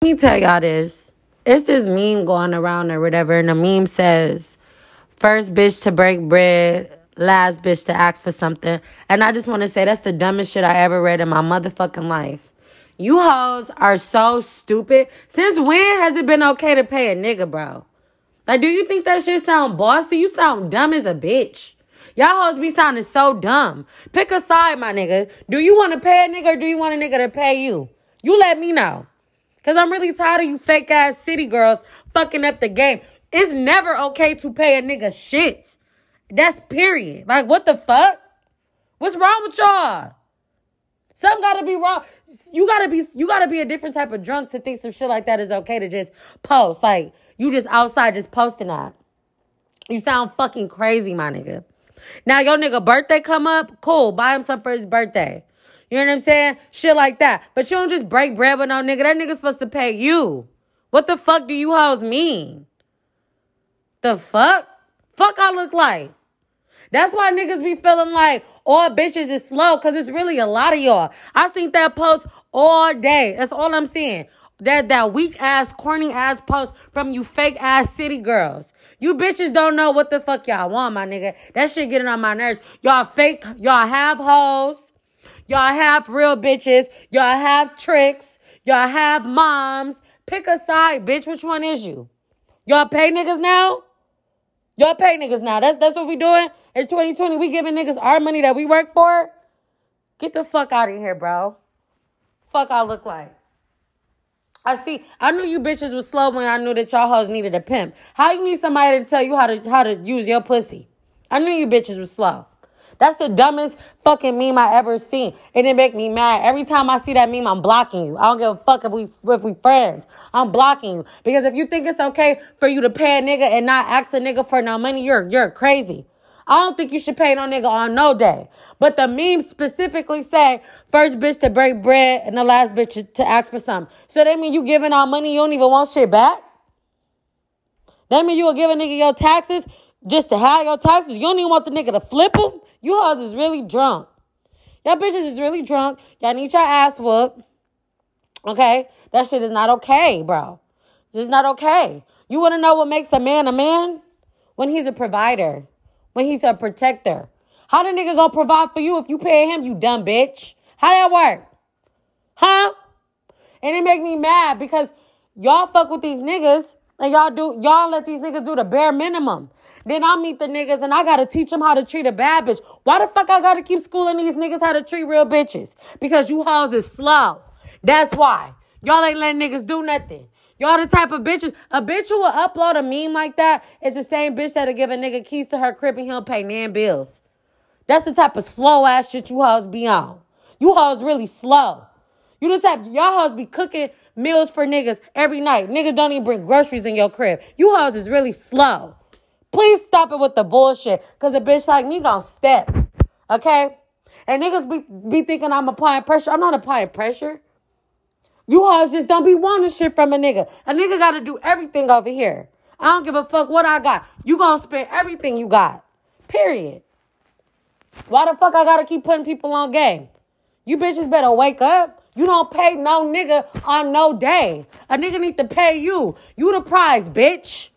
Let me tell y'all this. It's this meme going around or whatever, and the meme says, first bitch to break bread, last bitch to ask for something. And I just want to say that's the dumbest shit I ever read in my motherfucking life. You hoes are so stupid. Since when has it been okay to pay a nigga, bro? Like, do you think that shit sound bossy? You sound dumb as a bitch. Y'all hoes be sounding so dumb. Pick a side, my nigga. Do you want to pay a nigga or do you want a nigga to pay you? You let me know. Cause I'm really tired of you fake ass city girls fucking up the game. It's never okay to pay a nigga shit. That's period. Like what the fuck? What's wrong with y'all? Something gotta be wrong. You gotta be you gotta be a different type of drunk to think some shit like that is okay to just post. Like you just outside just posting that. You sound fucking crazy, my nigga. Now your nigga birthday come up, cool. Buy him some for his birthday. You know what I'm saying? Shit like that. But you don't just break bread with no nigga. That nigga's supposed to pay you. What the fuck do you hoes mean? The fuck? Fuck I look like. That's why niggas be feeling like all bitches is slow, cause it's really a lot of y'all. I seen that post all day. That's all I'm saying. That that weak ass, corny ass post from you fake ass city girls. You bitches don't know what the fuck y'all want, my nigga. That shit getting on my nerves. Y'all fake, y'all have hoes. Y'all have real bitches. Y'all have tricks. Y'all have moms. Pick a side, bitch. Which one is you? Y'all pay niggas now? Y'all pay niggas now. That's that's what we doing in 2020. We giving niggas our money that we work for. Get the fuck out of here, bro. Fuck I look like. I see. I knew you bitches was slow when I knew that y'all hoes needed a pimp. How you need somebody to tell you how to how to use your pussy? I knew you bitches was slow. That's the dumbest fucking meme I ever seen. And it make me mad. Every time I see that meme, I'm blocking you. I don't give a fuck if we if we friends. I'm blocking you. Because if you think it's okay for you to pay a nigga and not ask a nigga for no money, you're you're crazy. I don't think you should pay no nigga on no day. But the meme specifically say first bitch to break bread and the last bitch to ask for something. So that mean you giving out money you don't even want shit back? That mean you will give a nigga your taxes just to have your taxes? You don't even want the nigga to flip them? You hoes is really drunk. Y'all bitches is really drunk. Y'all need your ass whooped. Okay? That shit is not okay, bro. It's not okay. You want to know what makes a man a man? When he's a provider. When he's a protector. How the nigga gonna provide for you if you pay him, you dumb bitch? How that work? Huh? And it make me mad because y'all fuck with these niggas and y'all do y'all let these niggas do the bare minimum. Then I meet the niggas and I gotta teach them how to treat a bad bitch. Why the fuck I gotta keep schooling these niggas how to treat real bitches? Because you hoes is slow. That's why. Y'all ain't letting niggas do nothing. Y'all the type of bitches. A bitch who will upload a meme like that is the same bitch that'll give a nigga keys to her crib and he'll pay nan bills. That's the type of slow ass shit you hoes be on. You hoes really slow. You the type y'all hoes be cooking meals for niggas every night. Niggas don't even bring groceries in your crib. You hoes is really slow. Please stop it with the bullshit. Cause a bitch like me gonna step. Okay? And niggas be, be thinking I'm applying pressure. I'm not applying pressure. You hoes just don't be wanting shit from a nigga. A nigga gotta do everything over here. I don't give a fuck what I got. You gonna spend everything you got. Period. Why the fuck I gotta keep putting people on game? You bitches better wake up. You don't pay no nigga on no day. A nigga need to pay you. You the prize, bitch.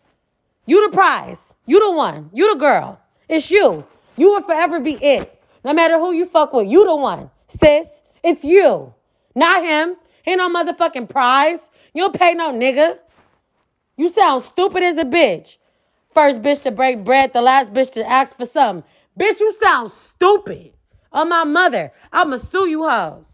You the prize. You the one. You the girl. It's you. You will forever be it. No matter who you fuck with, you the one. Sis, it's you. Not him. He no motherfucking prize. You don't pay no nigga. You sound stupid as a bitch. First bitch to break bread, the last bitch to ask for something. Bitch, you sound stupid. On my mother, I'ma sue you hoes.